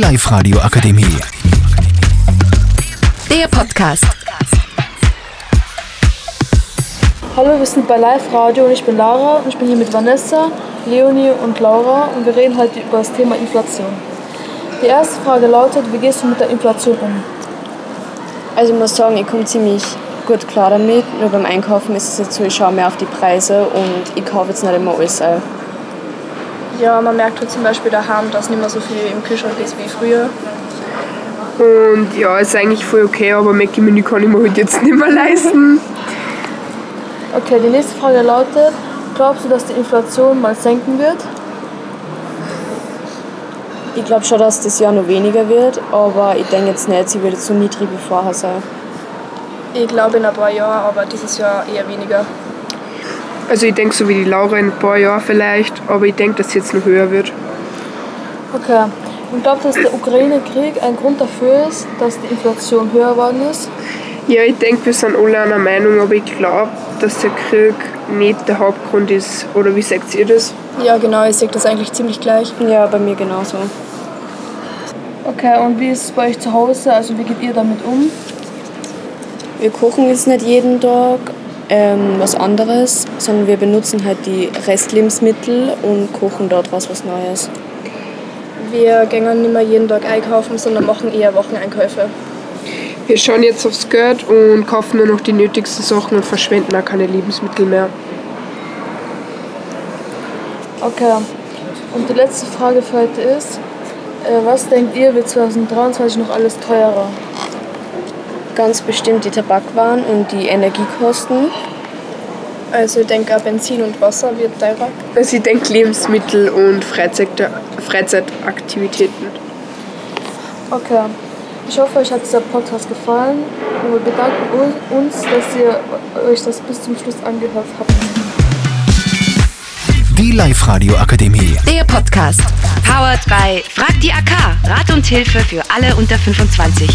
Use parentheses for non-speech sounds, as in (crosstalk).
Live-Radio Akademie. Der Podcast. Hallo, wir sind bei Live Radio und ich bin Lara und ich bin hier mit Vanessa, Leonie und Laura und wir reden heute über das Thema Inflation. Die erste Frage lautet, wie gehst du mit der Inflation um? Also ich muss sagen, ich komme ziemlich gut klar damit. Nur beim Einkaufen ist es jetzt so, ich schaue mehr auf die Preise und ich kaufe jetzt nicht immer alles ein. Ja, man merkt halt zum Beispiel daheim, dass nicht mehr so viel im Kühlschrank ist wie früher. Und ja, ist eigentlich voll okay, aber Mackie-Menü kann ich mir halt jetzt nicht mehr leisten. (laughs) Okay, die nächste Frage lautet, glaubst du, dass die Inflation mal senken wird? Ich glaube schon, dass das Jahr noch weniger wird, aber ich denke jetzt nicht, sie wird jetzt so niedrig wie vorher sein. Ich glaube in ein paar Jahren, aber dieses Jahr eher weniger. Also ich denke so wie die Laura in ein paar Jahren vielleicht, aber ich denke, dass es jetzt noch höher wird. Okay. Und glaubt, dass der Ukraine-Krieg ein Grund dafür ist, dass die Inflation höher geworden ist? Ja, ich denke, wir sind alle einer Meinung, aber ich glaube, dass der Krieg nicht der Hauptgrund ist. Oder wie sagt ihr das? Ja, genau, ich sehe das eigentlich ziemlich gleich. Ja, bei mir genauso. Okay, und wie ist es bei euch zu Hause? Also wie geht ihr damit um? Wir kochen jetzt nicht jeden Tag ähm, was anderes, sondern wir benutzen halt die Restlebensmittel und kochen dort was, was Neues. Wir gehen nicht mehr jeden Tag einkaufen, sondern machen eher Wocheneinkäufe. Wir schauen jetzt aufs Geld und kaufen nur noch die nötigsten Sachen und verschwenden auch keine Lebensmittel mehr. Okay. Und die letzte Frage für heute ist, äh, was denkt ihr, wird 2023 noch alles teurer? Ganz bestimmt die Tabakwaren und die Energiekosten. Also ich denke auch Benzin und Wasser wird teurer. Also ich denke Lebensmittel und Freizeit, Freizeitaktivitäten. Okay. Ich hoffe, euch hat dieser Podcast gefallen und wir bedanken uns, dass ihr euch das bis zum Schluss angehört habt. Die Live-Radio Akademie. Der Podcast. Powered by Frag die AK. Rat und Hilfe für alle unter 25.